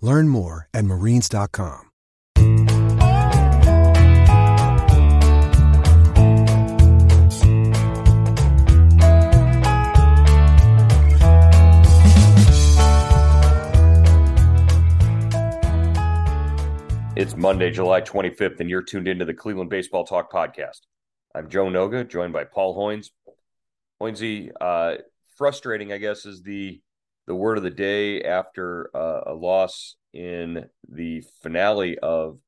Learn more at marines.com. It's Monday, July 25th, and you're tuned into the Cleveland Baseball Talk podcast. I'm Joe Noga, joined by Paul Hoynes. Hoynesy, uh, frustrating, I guess, is the the word of the day after uh, a loss in the finale of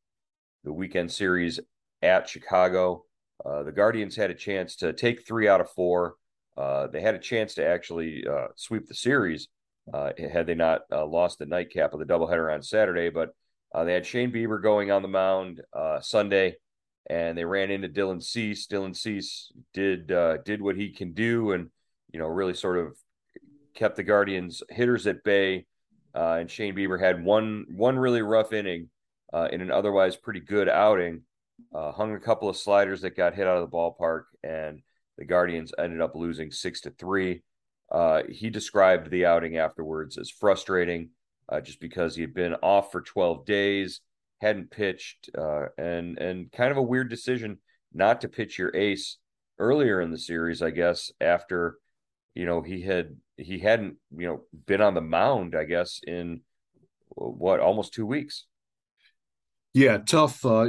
the weekend series at Chicago. Uh, the Guardians had a chance to take three out of four. Uh, they had a chance to actually uh, sweep the series uh, had they not uh, lost the nightcap of the doubleheader on Saturday. But they had Shane Bieber going on the mound Sunday, and they ran into Dylan Cease. Dylan Cease did did what he can do, and you know really sort of kept the Guardians hitters at bay. Uh, and Shane Bieber had one one really rough inning uh, in an otherwise pretty good outing. Uh, hung a couple of sliders that got hit out of the ballpark, and the Guardians ended up losing six to three. he described the outing afterwards as frustrating uh, just because he had been off for 12 days, hadn't pitched, uh, and and kind of a weird decision not to pitch your ace earlier in the series, I guess, after you know he had he hadn't you know been on the mound, I guess, in what almost two weeks. Yeah, tough, uh,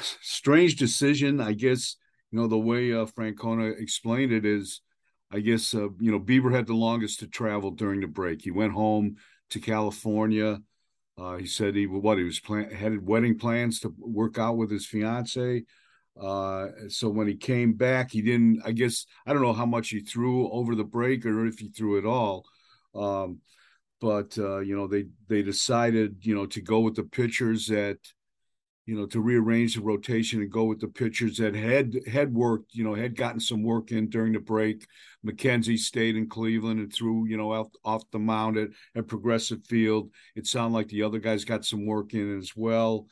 strange decision. I guess you know the way uh, Francona explained it is, I guess uh, you know Bieber had the longest to travel during the break. He went home to California. Uh, he said he what he was plan had wedding plans to work out with his fiance. Uh, so when he came back, he didn't. I guess I don't know how much he threw over the break or if he threw at all. Um, but uh, you know they they decided you know to go with the pitchers that you know, to rearrange the rotation and go with the pitchers that had had worked, you know, had gotten some work in during the break. McKenzie stayed in Cleveland and threw, you know, off, off the mound at, at Progressive Field. It sounded like the other guys got some work in as well.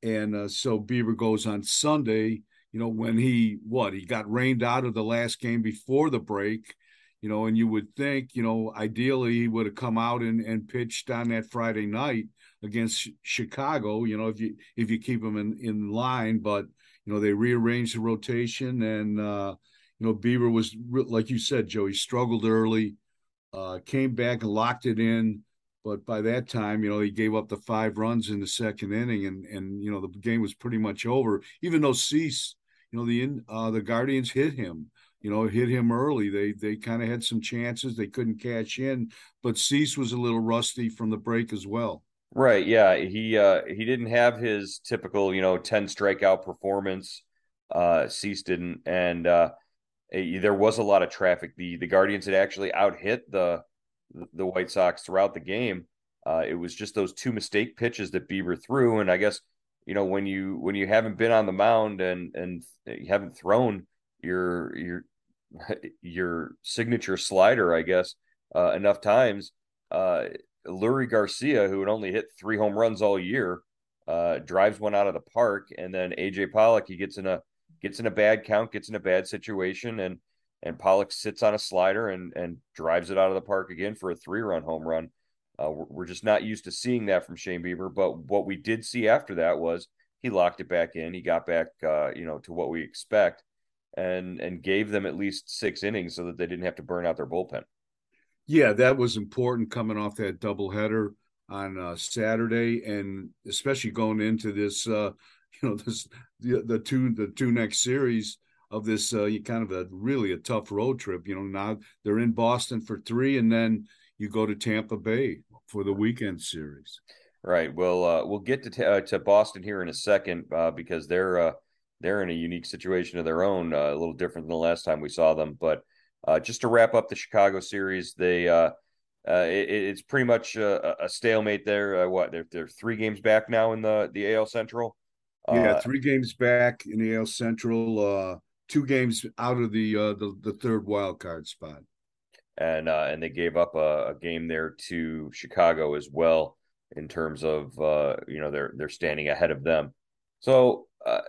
And uh, so Bieber goes on Sunday, you know, when he what he got rained out of the last game before the break, you know, and you would think, you know, ideally he would have come out and, and pitched on that Friday night against Chicago. You know, if you if you keep them in in line, but you know they rearranged the rotation, and uh, you know Bieber was like you said, Joe. He struggled early, uh, came back and locked it in, but by that time, you know, he gave up the five runs in the second inning, and and you know the game was pretty much over. Even though Cease, you know, the uh, the Guardians hit him you know, hit him early. They they kind of had some chances. They couldn't cash in, but Cease was a little rusty from the break as well. Right. Yeah. He uh he didn't have his typical, you know, 10 strikeout performance. Uh Cease didn't. And uh it, there was a lot of traffic. The the Guardians had actually out hit the the White Sox throughout the game. Uh it was just those two mistake pitches that Bieber threw. And I guess, you know, when you when you haven't been on the mound and and you haven't thrown your your your signature slider, I guess, uh enough times, uh Leury Garcia, who had only hit three home runs all year, uh, drives one out of the park, and then AJ Pollock he gets in a gets in a bad count, gets in a bad situation, and and Pollock sits on a slider and and drives it out of the park again for a three run home run. Uh, we're, just not used to seeing that from Shane Bieber, but what we did see after that was he locked it back in. He got back, uh, you know, to what we expect, and and gave them at least six innings so that they didn't have to burn out their bullpen yeah, that was important coming off that doubleheader on uh, Saturday, and especially going into this uh, you know this the, the two the two next series of this uh, kind of a really a tough road trip. You know, now they're in Boston for three, and then you go to Tampa Bay for the weekend series. Right. Well, uh, we'll get to t- uh, to Boston here in a second uh, because they're uh, they're in a unique situation of their own, uh, a little different than the last time we saw them. But uh, just to wrap up the Chicago series, they it, it's pretty much a, a stalemate there. what they're they're three games back now in the the AL Central. yeah, three games back in the AL Central. two games out of the the, the third wild card spot and uh, and they gave up a, a, game there to Chicago as well in terms of uh, you know they're they're standing ahead of them. So uh,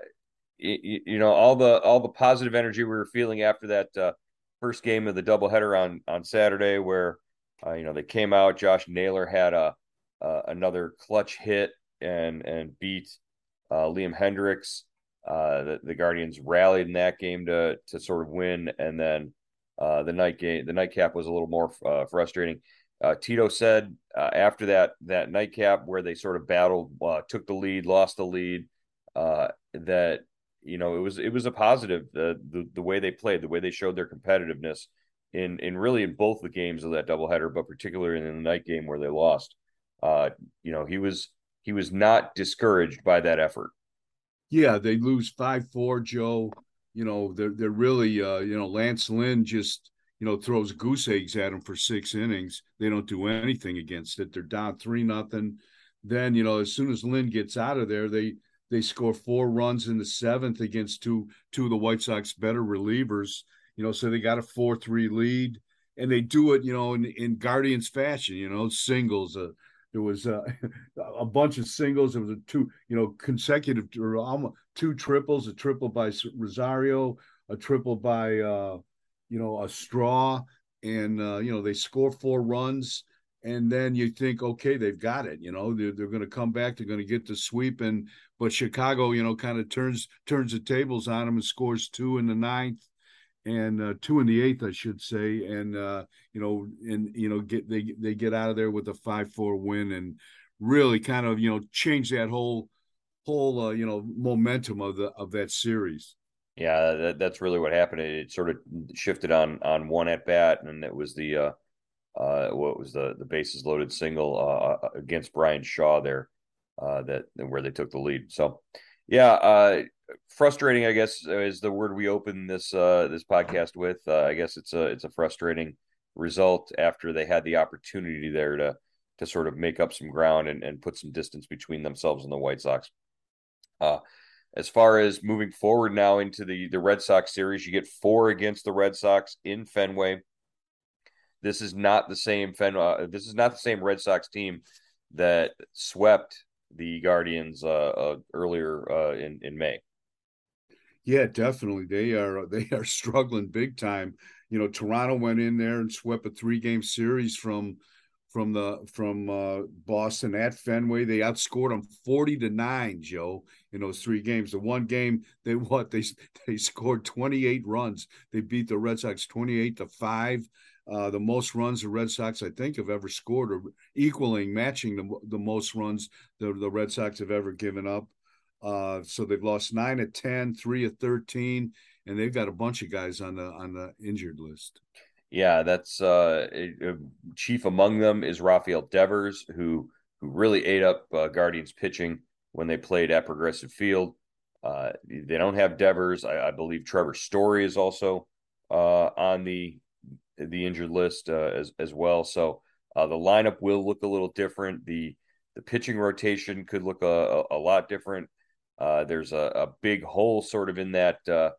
you, you, know all the all the positive energy we were feeling after that uh, first game of the doubleheader on on Saturday, where uh, you know they came out. Josh Naylor had a another clutch hit and and beat uh, Liam Hendriks. the, the Guardians rallied in that game to to sort of win, and then uh, the night game, the nightcap was a little more uh, frustrating. Uh, Tito said uh, after that that nightcap where they sort of battled, uh, took the lead, lost the lead, that you know it was it was a positive the, the the way they played, the way they showed their competitiveness in in really in both the games of that doubleheader, but particularly in the night game where they lost. you know he was he was not discouraged by that effort. Yeah, they lose five four, Joe you know, they're they're really uh, you know, Lance Lynn just you know throws goose eggs at them for six innings. They don't do anything against it. They're down three nothing. Then you know, as soon as Lynn gets out of there, they they score four runs in the seventh against two two of the White Sox better relievers. You know, so they got a four three lead, and they do it you know in in Guardians fashion. You know, singles. Uh, there was uh, a bunch of singles. There was a two, you know, consecutive two triples, a triple by Rosario, a triple by, uh, you know, a Straw. And, uh, you know, they score four runs. And then you think, okay, they've got it. You know, they're, they're going to come back. They're going to get the sweep. And, but Chicago, you know, kind of turns turns the tables on them and scores two in the ninth and uh, two in the eighth, I should say, and uh, you know, and you know, get they they get out of there with a five four win and really kind of you know change that whole whole uh, you know momentum of the of that series. Yeah, that, that's really what happened. It, sort of shifted on on one at bat, and it was the uh, uh, what was the the bases loaded single uh, uh against Bryan Shaw there uh, that where they took the lead. So, yeah, uh, frustrating. I guess is the word we open this uh, this podcast with. Uh, I guess it's a it's a frustrating result after they had the opportunity there to to sort of make up some ground and, and put some distance between themselves and the White Sox. Uh, as far as moving forward now into the the Red Sox series, you get four against the Red Sox in Fenway. This is not the same Fen. Uh, this is not the same Red Sox team that swept the Guardians uh, uh, earlier in in May. Yeah, definitely. They are they are struggling big time. You know, Toronto went in there and swept a three game series from from the from uh, Boston at Fenway. They outscored them forty to nine, Joe, in those three games. The one game they what they they scored twenty eight runs. They beat the Red Sox twenty eight to five. Uh, the most runs the Red Sox I think have ever scored, or equaling, matching the the most runs the the Red Sox have ever given up. Uh, so they've lost nine of 10, three of 13, and they've got a bunch of guys on the on the injured list. Yeah, that's uh, chief among them is Rafael Devers, who who really ate up uh, Guardians pitching when they played at Progressive Field. Uh, they don't have Devers. I, I, believe Trevor Story is also uh, on the the injured list uh, as as well. So uh, the lineup will look a little different. The the pitching rotation could look a, a, a lot different. Uh, there's a, a, big hole sort of in that uh,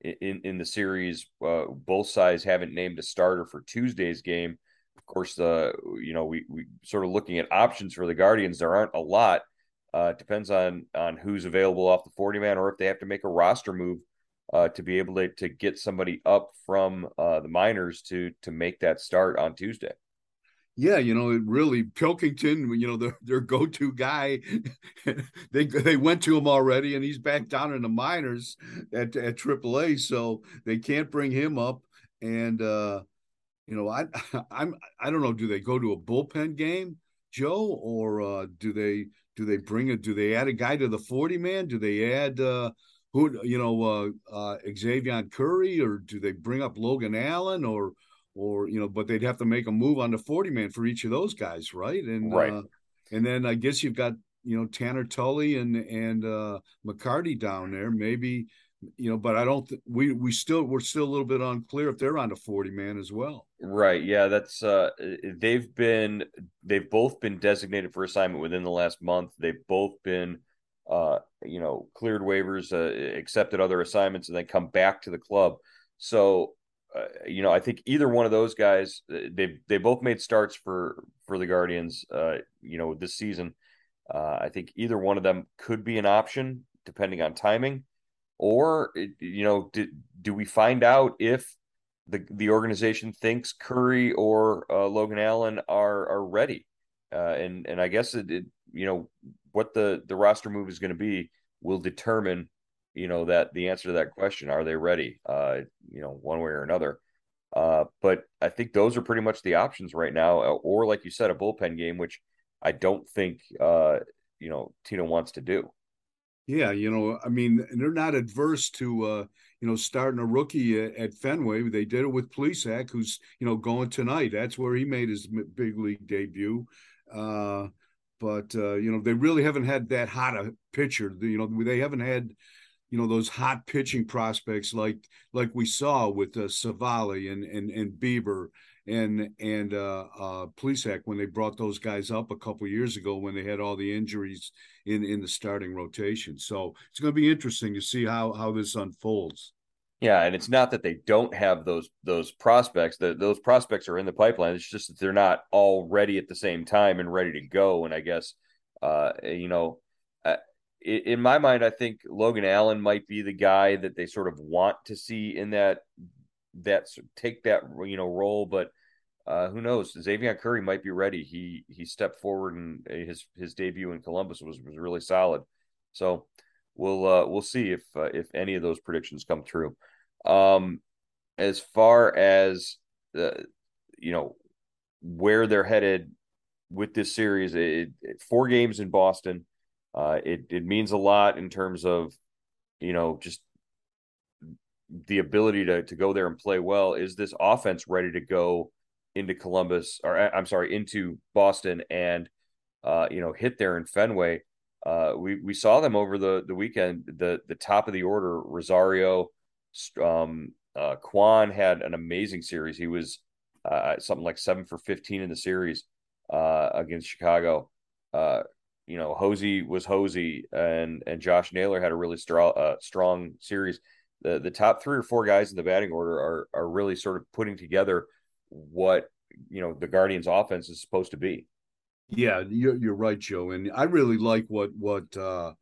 in in the series. Uh, both sides haven't named a starter for Tuesday's game. Of course, the you know we we sort of looking at options for the Guardians. There aren't a lot. Uh, depends on on who's available off the 40 man or if they have to make a roster move uh, to be able to to get somebody up from the minors to to make that start on Tuesday yeah, you know, it really Pilkington, you know, their their go-to guy. they they went to him already, and he's back down in the minors at at AAA, so they can't bring him up. And uh, you know, I I'm I don't know, do they go to a bullpen game, Joe, or uh, do they do they bring a Do they add a guy to the 40 man? Do they add uh who you know uh uh Xavier Curry or do they bring up Logan Allen or or you know, but they'd have to make a move on the 40 man for each of those guys, right? And right. Uh, and then I guess you've got you know Tanner Tully and and uh McCarty down there. Maybe you know, but I don't. Th- we we still we're still a little bit unclear if they're on the forty man as well. Right. Yeah. That's uh. They've been they've both been designated for assignment within the last month. They've both been uh you know cleared waivers, uh, accepted other assignments, and then come back to the club. So. Uh, you know, I think either one of those guys, they they both made starts for for the Guardians. Uh, you know, this season, uh, I think either one of them could be an option depending on timing or you know do, do we find out if the the organization thinks Curry or uh, Logan Allen are are ready uh, and and I guess it, it, you know what the the roster move is going to be will determine you know that the answer to that question are they ready uh, you know one way or another uh, but I think those are pretty much the options right now or like you said a bullpen game which I don't think uh, you know Tito wants to do yeah, you know, I mean, they're not adverse to uh, you know starting a rookie at, at Fenway. They did it with Plesac, who's you know going tonight. That's where he made his big league debut. Uh, but uh, you know, they really haven't had that hot a pitcher. You know, they haven't had you know those hot pitching prospects like like we saw with uh, Civale and and and Bieber and and uh, uh, Plesac when they brought those guys up a couple years ago when they had all the injuries in in the starting rotation. So it's going to be interesting to see how how this unfolds. Yeah, and it's not that they don't have those those prospects. That those prospects are in the pipeline. It's just that they're not all ready at the same time and ready to go. And I guess, uh, you know, in my mind, I think Logan Allen might be the guy that they sort of want to see in that that take that you know role, but uh, who knows? Xavier Curry might be ready. He he stepped forward and his his debut in Columbus was was really solid. So we'll uh, we'll see if uh, if any of those predictions come true. Um, as far as the you know where they're headed with this series, it, it, four games in Boston. Uh, it it means a lot in terms of you know just the ability to to go there and play well. Is this offense ready to go into Columbus or uh, I'm sorry into Boston and uh, you know hit there in Fenway? Uh, we we saw them over the the weekend. The the top of the order, Rosario, um, uh, Kwan had an amazing series. He was uh, something like seven for fifteen in the series uh, against Chicago. You know, Jose was Jose, and and Josh Naylor had a really strong uh, strong series the the top three or four guys in the batting order are are really sort of putting together what you know the Guardians' offense is supposed to be. Yeah, you're you're right, Joe, and I really like what what uh,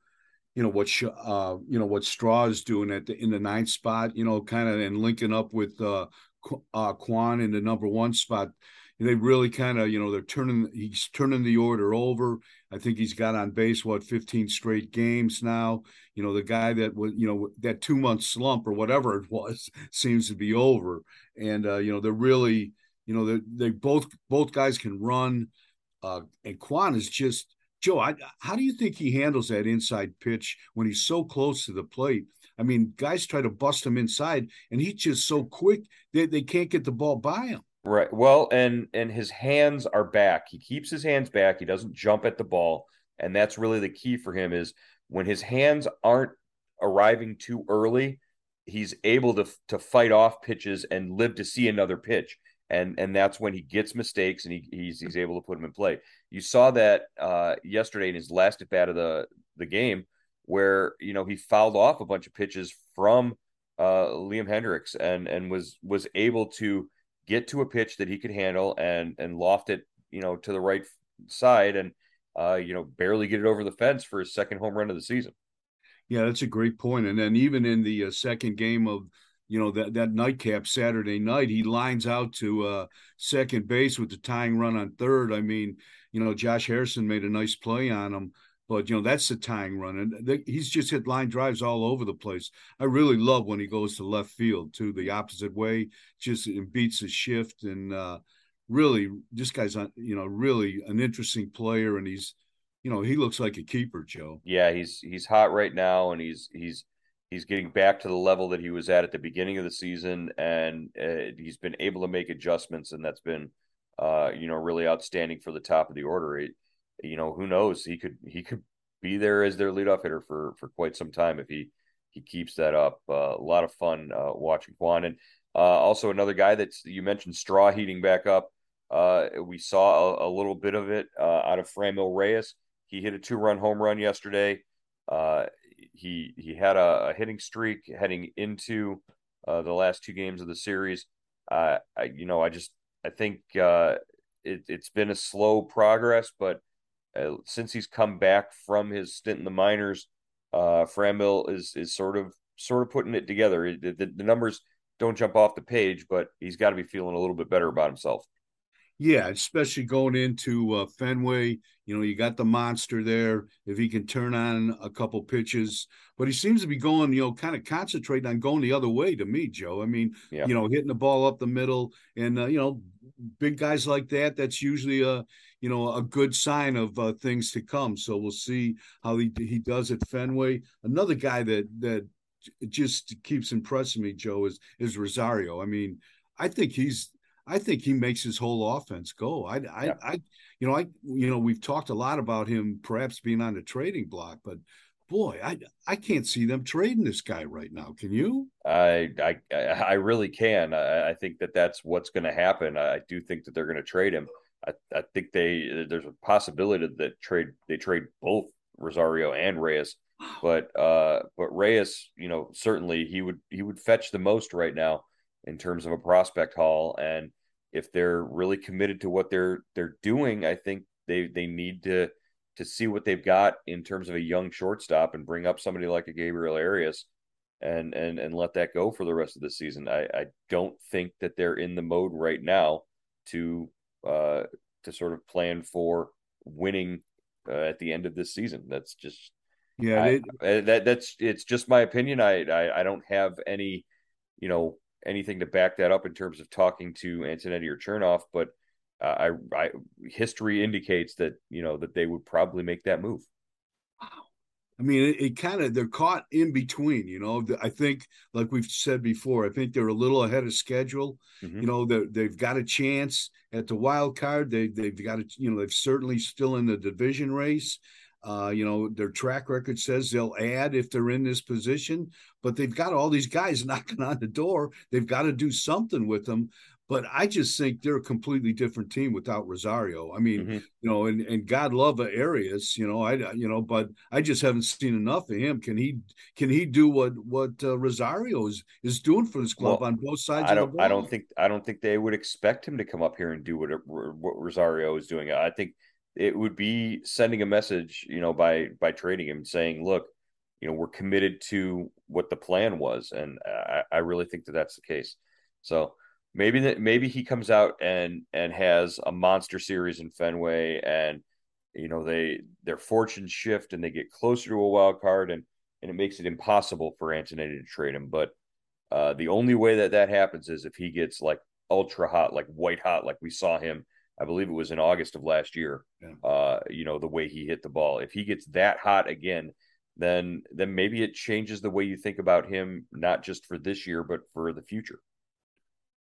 you know what uh, you know what Straw is doing at the in the ninth spot. You know, kind of and linking up with uh, uh, Kwan in the number one spot they really kind of, you know, they're turning, he's turning the order over. I think he's got on base, what, 15 straight games now. You know, the guy that was, you know, that two month slump or whatever it was seems to be over. And, uh, you know, they're really, you know, they they both, both guys can run. Uh, and Kwan is just, Joe, I, how do you think he handles that inside pitch when he's so close to the plate? I mean, guys try to bust him inside, and he's just so quick that they can't get the ball by him. Right. Well, and and his hands are back. He keeps his hands back. He doesn't jump at the ball, and that's really the key for him is when his hands aren't arriving too early, he's able to to fight off pitches and live to see another pitch. And and that's when he gets mistakes and he, he's he's able to put them in play. You saw that uh, yesterday in his last at bat of the the game, where you know he fouled off a bunch of pitches from uh, Liam Hendriks and and was was able to get to a pitch that he could handle and and loft it, you know, to the right side and uh, you know, barely get it over the fence for his second home run of the season. Yeah, that's a great point. And then even in the uh, second game of you know that that nightcap Saturday night, he lines out to uh, second base with the tying run on third. I mean, you know, Josh Harrison made a nice play on him. But you know that's the tying run, and he's just hit line drives all over the place. I really love when he goes to left field too, the opposite way, just and beats his shift, and uh, really, this guy's on, you know really an interesting player, and he's you know, he looks like a keeper, Joe. Yeah, he's he's hot right now, and he's he's he's getting back to the level that he was at at the beginning of the season, and uh, he's been able to make adjustments, and that's been, uh, you know, really outstanding for the top of the order. It, you know, who knows? He could he could be there as their leadoff hitter for for quite some time if he he keeps that up. Uh, a lot of fun uh, watching Kwan, and uh, also another guy that you mentioned, Straw heating back up. Uh, we saw a, a, little bit of it out of Franmil Reyes he hit a two run home run yesterday. Uh, he he had a, a, hitting streak heading into uh, the last two games of the series. Uh, I, you know, I just I think uh, it, has been a slow progress, but uh, since he's come back from his stint in the minors, uh, Franmil is is sort of sort of putting it together. The, the, the numbers don't jump off the page, but he's got to be feeling a little bit better about himself. Yeah, especially going into uh, Fenway. You know, you got the monster there. If he can turn on a couple pitches, but he seems to be going, you know, kind of concentrating on going the other way to me, Joe. I mean, yeah. you know, hitting the ball up the middle, and uh, you know, big guys like that. That's usually a, you know, a good sign of uh, things to come. So we'll see how he he does at Fenway. Another guy that that just keeps impressing me, Joe, is is Rosario. I mean, I think he's I think he makes his whole offense go. I, I, yeah. I, you know, I, you know, we've talked a lot about him perhaps being on the trading block, but boy, I, I can't see them trading this guy right now. Can you? I, I, I really can. I, I think that that's what's going to happen. I do think that they're going to trade him. I, I think they there's a possibility that trade they trade both Rosario and Reyes, but uh, but Reyes, you know, certainly he would he would fetch the most right now in terms of a prospect haul and if they're really committed to what they're they're doing, I think they they need to to see what they've got in terms of a young shortstop and bring up somebody like a Gabriel Arias and and and let that go for the rest of the season. I, I don't think that they're in the mode right now to uh to sort of plan for winning uh, at the end of this season. That's just yeah, I, it, that that's it's just my opinion. I, I I don't have any you know anything to back that up in terms of talking to Antonetti or Chernoff, but uh, I, I history indicates that you know that they would probably make that move. I mean, it, it kind of they're caught in between. You know, I think, like we've said before, I think they're a little ahead of schedule. Mm-hmm. You know, they've got a chance at the wild card. They they've got a you know they've certainly still in the division race. Uh, you know, their track record says they'll add if they're in this position, but they've got all these guys knocking on the door. They've got to do something with them. But I just think they're a completely different team without Rosario. I mean, mm-hmm. you know, and, and God love Arias, you know, I you know, but I just haven't seen enough of him. Can he can he do what what uh, Rosario is is doing for this club well, on both sides? I don't I don't think I don't think they would expect him to come up here and do what what Rosario is doing. I think it would be sending a message, you know, by by trading him, saying, "Look, you know, we're committed to what the plan was," and I, I really think that that's the case. So maybe that maybe he comes out and and has a monster series in Fenway, and you know they their fortunes shift and they get closer to a wild card, and and it makes it impossible for Antonetti to trade him. But uh, the only way that that happens is if he gets like ultra hot, like white hot, like we saw him I believe it was in August of last year. Yeah. Uh, you know, the way he hit the ball. If he gets that hot again, then then maybe it changes the way you think about him, not just for this year, but for the future.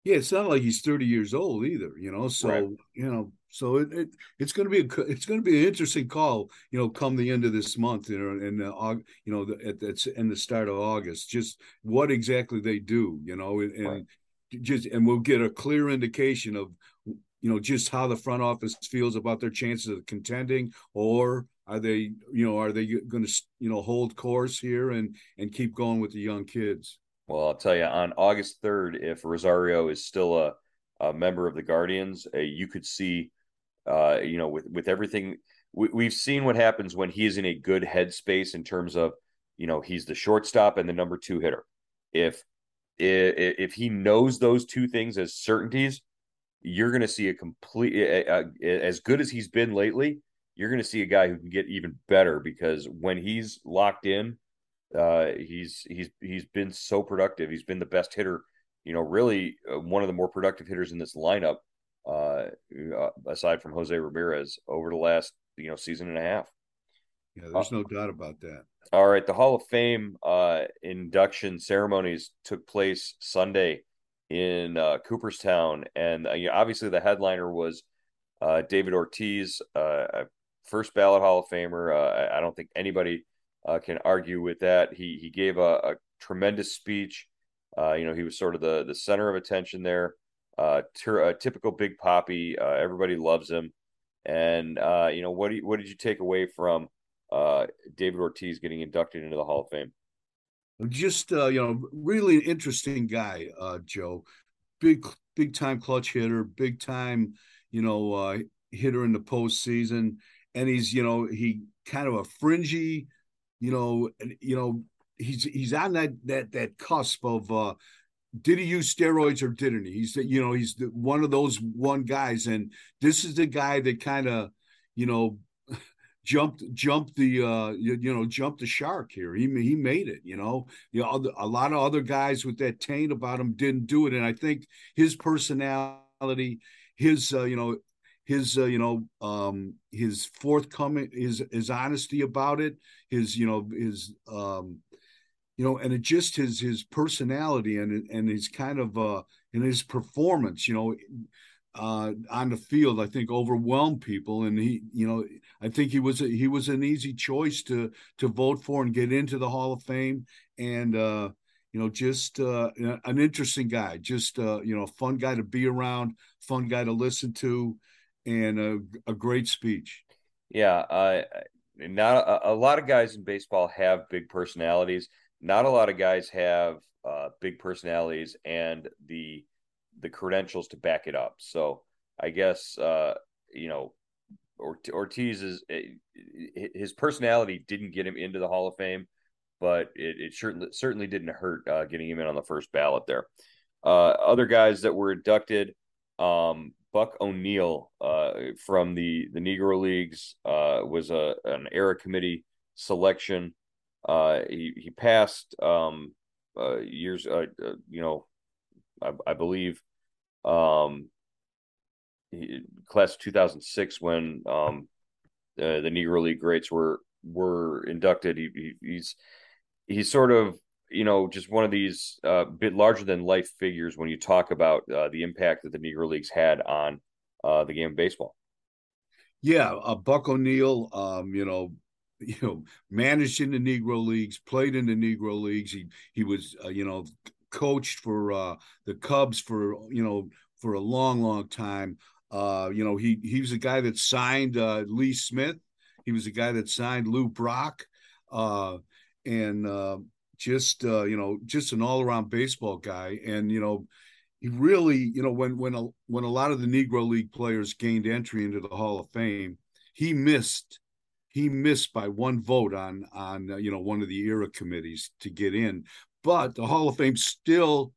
Yeah, it's not like he's 30 years old either, you know. So, right. you know, so it, it it's going to be a it's going to be an interesting call, you know, come the end of this month, you know, and uh, you know, at that's in the start of August, just what exactly they do, you know, and, right. just and we'll get a clear indication of you know just how the front office feels about their chances of contending or are they you know are they going to you know hold course here and and keep going with the young kids well i'll tell you on august 3rd if rosario is still a, a member of the guardians uh, you could see uh you know with with everything we, we've seen what happens when he is in a good headspace in terms of you know he's the shortstop and the number two hitter if if, if he knows those two things as certainties you're going to see a complete as good as he's been lately. You're going to see a guy who can get even better because when he's locked in, uh, he's he's he's been so productive. He's been the best hitter, you know, really uh, one of the more productive hitters in this lineup, uh, uh, aside from Jose Ramirez over the last you know season and a half. Yeah, there's uh, no doubt about that. All right, the Hall of Fame uh, induction ceremonies took place Sunday in uh, Cooperstown, and uh, you know, obviously the headliner was uh, David Ortiz, uh, first ballot Hall of Famer. Uh, I don't think anybody uh, can argue with that. He he gave a, a tremendous speech. you know, he was sort of the the center of attention there. Ter- a typical Big Papi. everybody loves him. And you know, what do you, what did you take away from? uh, David Ortiz getting inducted into the Hall of Fame? Just uh, you know, really interesting guy, uh, Joe. Big big time clutch hitter, big time you know uh, hitter in the postseason, and he's you know he kind of a fringy, you know, you know he's he's on that that that cusp of uh did he use steroids or didn't he? He's you know he's one of those one guys, and this is the guy that kind of you know jumped jumped the uh you, you, know jumped the shark here he he made it you know you know a lot of other guys with that taint about him didn't do it and i think his personality his uh, you know his uh, you know um his forthcoming his his honesty about it his you know his um you know and it just his his personality and and his kind of uh in his performance you know uh, on the field, I think overwhelmed people, and he, you know, I think he was a, he was an easy choice to to vote for and get into the Hall of Fame, and uh, you know, just uh, an interesting guy, just uh, you know, fun guy to be around, fun guy to listen to, and a, a great speech. Yeah, uh, not a, a lot of guys in baseball have big personalities. Not a lot of guys have uh, big personalities and the the credentials to back it up. So I guess uh, you know Ortiz is eh, his personality didn't get him into the Hall of Fame, but it, it certainly certainly didn't hurt uh, getting him in on the first ballot there. Uh, other guys that were inducted, um, Buck O'Neil uh, from the the Negro Leagues uh, was a an era committee selection. Uh, he he passed um, uh, years, you know, I, I believe um, he, class 2006 when um, uh, the Negro League greats were were inducted. He, he, he's he's sort of you know just one of these uh, bit larger than life figures when you talk about uh, the impact that the Negro Leagues had on uh, the game of baseball. Yeah, uh, Buck O'Neil, um, you know, you know, managed in the Negro Leagues, played in the Negro Leagues. He he was, uh, you know, coached for uh, the Cubs for you know for a long, long time. Uh, you know, he he was a guy that signed uh, Lee Smith. He was a guy that signed Lou Brock, uh, and just uh, you know, just an all around baseball guy. And you know, he really, you know, when when a when a lot of the Negro League players gained entry into the Hall of Fame, he missed he missed by one vote on on uh, you know one of the era committees to get in but the Hall of Fame still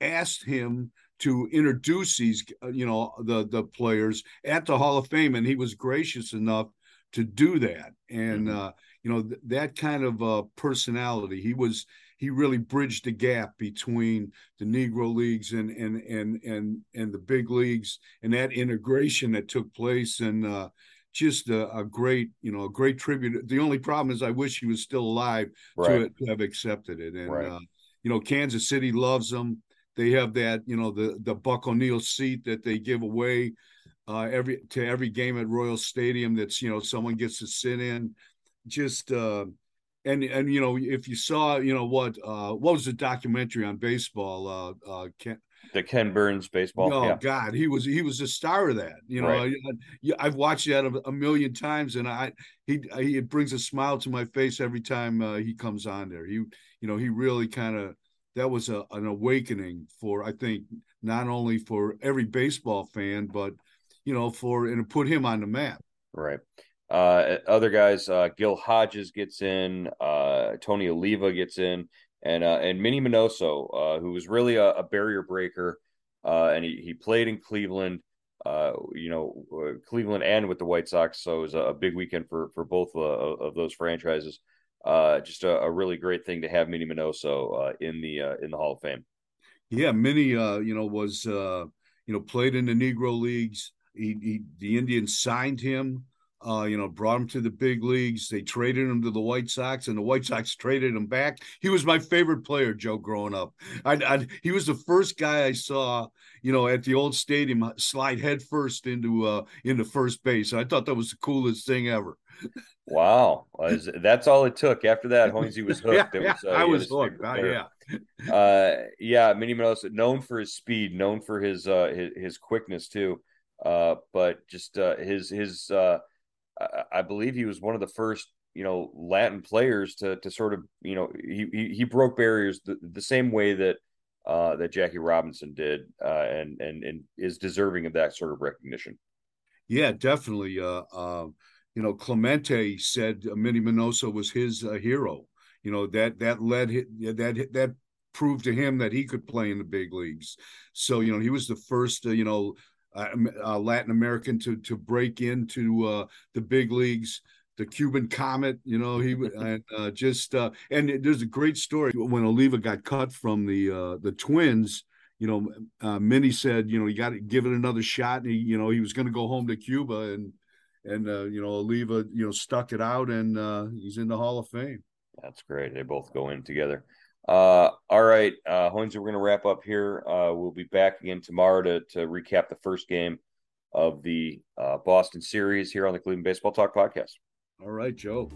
asked him to introduce these, uh, you know, the the players at the Hall of Fame, and he was gracious enough to do that. And mm-hmm. uh, you know, th- that kind of uh, personality, he was he really bridged the gap between the Negro leagues and and and and and the big leagues, and that integration that took place. And uh, just a, a, great, you know, a great tribute. The only problem is I wish he was still alive right. to, to, have accepted it. And right. uh, you know, Kansas City loves him. They have that, you know, the the Buck O'Neil seat that they give away uh, every to every game at Royal Stadium. That's you know someone gets to sit in. Just uh, and and you know if you saw you know what uh, what was the documentary on baseball? Uh, uh, the Ken Burns baseball. Oh yeah. God, he was he was the star of that. You know, right. I, have watched that a, a, million times, and I he, he it brings a smile to my face every time uh, he comes on there. He you know he really kind of that was a, an awakening for I think not only for every baseball fan, but you know for and put him on the map. Right. Uh, other guys, uh, Gil Hodges gets in, uh, Tony Oliva gets in, and uh, and Minnie Minoso, uh, who was really a, a barrier breaker, uh, and he, he played in Cleveland, uh, you know, Cleveland and with the White Sox, so it was a, big weekend for for both of those franchises. just a, a, really great thing to have Minnie Minoso in the in the Hall of Fame. Yeah, Minnie, you know, was you know played in the Negro leagues. He, he the Indians signed him uh, you know, brought him to the big leagues. They traded him to the White Sox, and the White Sox traded him back. He was my favorite player, Joe, growing up. I, I, he was the first guy I saw, you know, at the old stadium uh, slide headfirst into uh, into first base. I thought that was the coolest thing ever. Wow, that's all it took. After that, Hoynesy was hooked. yeah, was, uh, I was hooked. Uh, yeah, uh, yeah. Minnie Minoso, known for his speed, known for his uh, his, his quickness too, uh, but just uh, his his uh, I believe he was one of the first, you know, Latin players to to sort of, you know, he he, broke barriers the, the same way that uh, that Jackie Robinson did, uh, and and and is deserving of that sort of recognition. Yeah, definitely. Uh, uh, you know, Clemente said Minnie Minoso was his uh, hero. You know that that led that that proved to him that he could play in the big leagues. So you know he was the first uh, you know uh, uh, Latin American to to break into uh, the big leagues. The Cuban Comet, you know, he and uh, just uh, and there's a great story when Oliva got cut from the uh, the Twins. You know, uh, Minnie said, you know, you got to give it another shot. And he, you know, he was going to go home to Cuba, and and uh, you know, Oliva, you know, stuck it out, and uh, he's in the Hall of Fame. That's great. They both go in together. Uh, all right, uh, we're going to wrap up here. Uh, we'll be back again tomorrow to, to recap the first game of the uh, Boston series here on the Cleveland Baseball Talk podcast. All right, Joe.